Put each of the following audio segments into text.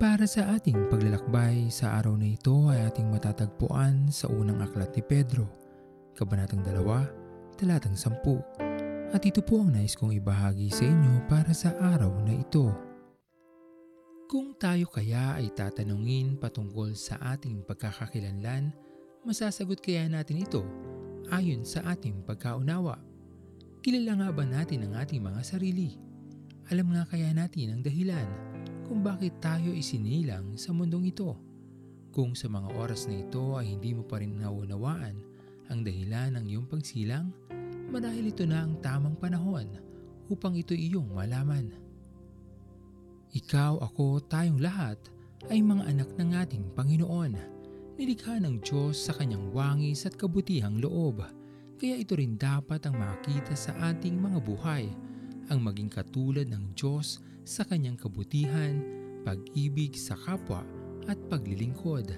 Para sa ating paglalakbay sa araw na ito ay ating matatagpuan sa unang aklat ni Pedro, Kabanatang 2, Talatang 10. At ito po ang nais kong ibahagi sa inyo para sa araw na ito. Kung tayo kaya ay tatanungin patungkol sa ating pagkakakilanlan, masasagot kaya natin ito ayon sa ating pagkaunawa. Kilala nga ba natin ang ating mga sarili? Alam nga kaya natin ang dahilan kung bakit tayo isinilang sa mundong ito. Kung sa mga oras na ito ay hindi mo pa rin naunawaan ang dahilan ng iyong pagsilang, marahil ito na ang tamang panahon upang ito iyong malaman. Ikaw, ako, tayong lahat ay mga anak ng ating Panginoon. Nilikha ng Diyos sa kanyang wangis at kabutihang loob. Kaya ito rin dapat ang makita sa ating mga buhay, ang maging katulad ng Diyos sa kanyang kabutihan, pag-ibig sa kapwa at paglilingkod.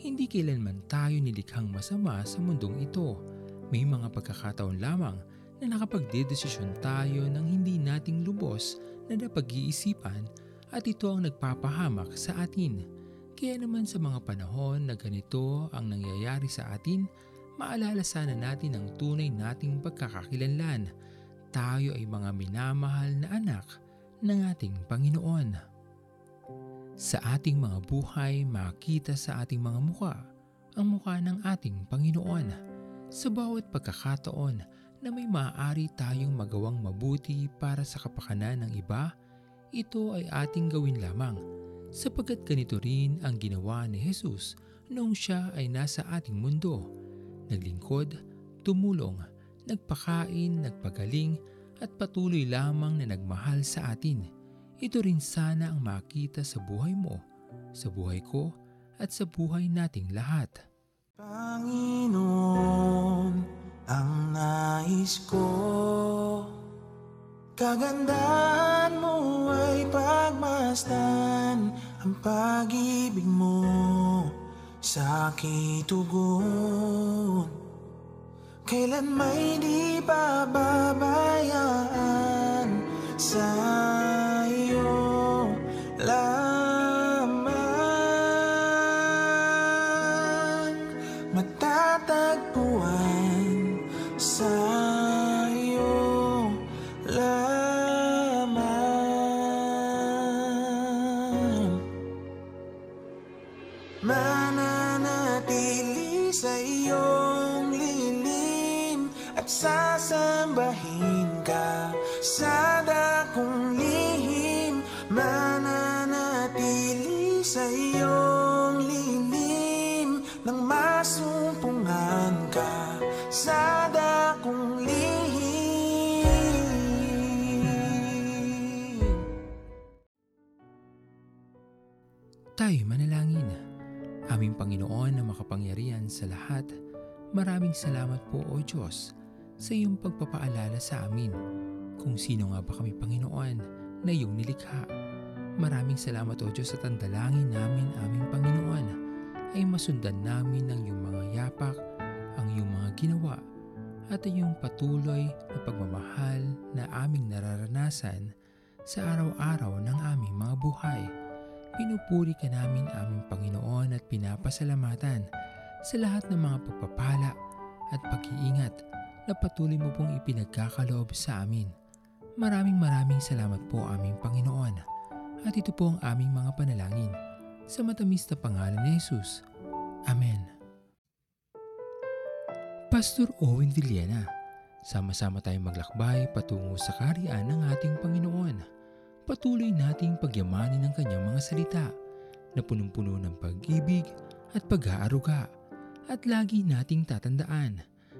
Hindi kailanman tayo nilikhang masama sa mundong ito. May mga pagkakataon lamang na nakapagdedesisyon tayo ng hindi nating lubos na napag-iisipan at ito ang nagpapahamak sa atin. Kaya naman sa mga panahon na ganito ang nangyayari sa atin, maalala sana natin ang tunay nating pagkakakilanlan. Tayo ay mga minamahal na anak ng ating Panginoon. Sa ating mga buhay, makita sa ating mga muka ang muka ng ating Panginoon. Sa bawat pagkakataon na may maaari tayong magawang mabuti para sa kapakanan ng iba, ito ay ating gawin lamang sapagkat ganito rin ang ginawa ni Jesus noong siya ay nasa ating mundo. Naglingkod, tumulong, nagpakain, nagpagaling at patuloy lamang na nagmahal sa atin. Ito rin sana ang makita sa buhay mo, sa buhay ko at sa buhay nating lahat. Panginoon, ang nais ko Kagandahan mo ay pagmasdan Ang pag-ibig mo sa aking tugon Kailan may di pababayaan sa sasambahin ka sa dakong lihim. Mananatili sa iyong lilim. Nang masumpungan ka sa dakong lihim. Tayo manalangin. Aming Panginoon na makapangyarihan sa lahat, maraming salamat po o Diyos sa iyong pagpapaalala sa amin kung sino nga ba kami Panginoon na iyong nilikha. Maraming salamat o Diyos sa tandalangin namin aming Panginoon ay masundan namin ang iyong mga yapak, ang iyong mga ginawa at ang iyong patuloy na pagmamahal na aming nararanasan sa araw-araw ng aming mga buhay. Pinupuri ka namin aming Panginoon at pinapasalamatan sa lahat ng mga pagpapala at pag-iingat na patuloy mo pong ipinagkakaloob sa amin. Maraming maraming salamat po aming Panginoon at ito po ang aming mga panalangin sa matamis na pangalan ni Jesus. Amen. Pastor Owen Villena, sama-sama tayong maglakbay patungo sa kariyan ng ating Panginoon patuloy nating pagyamanin ang kanyang mga salita na punong-puno ng pag-ibig at pag-aaruga. At lagi nating tatandaan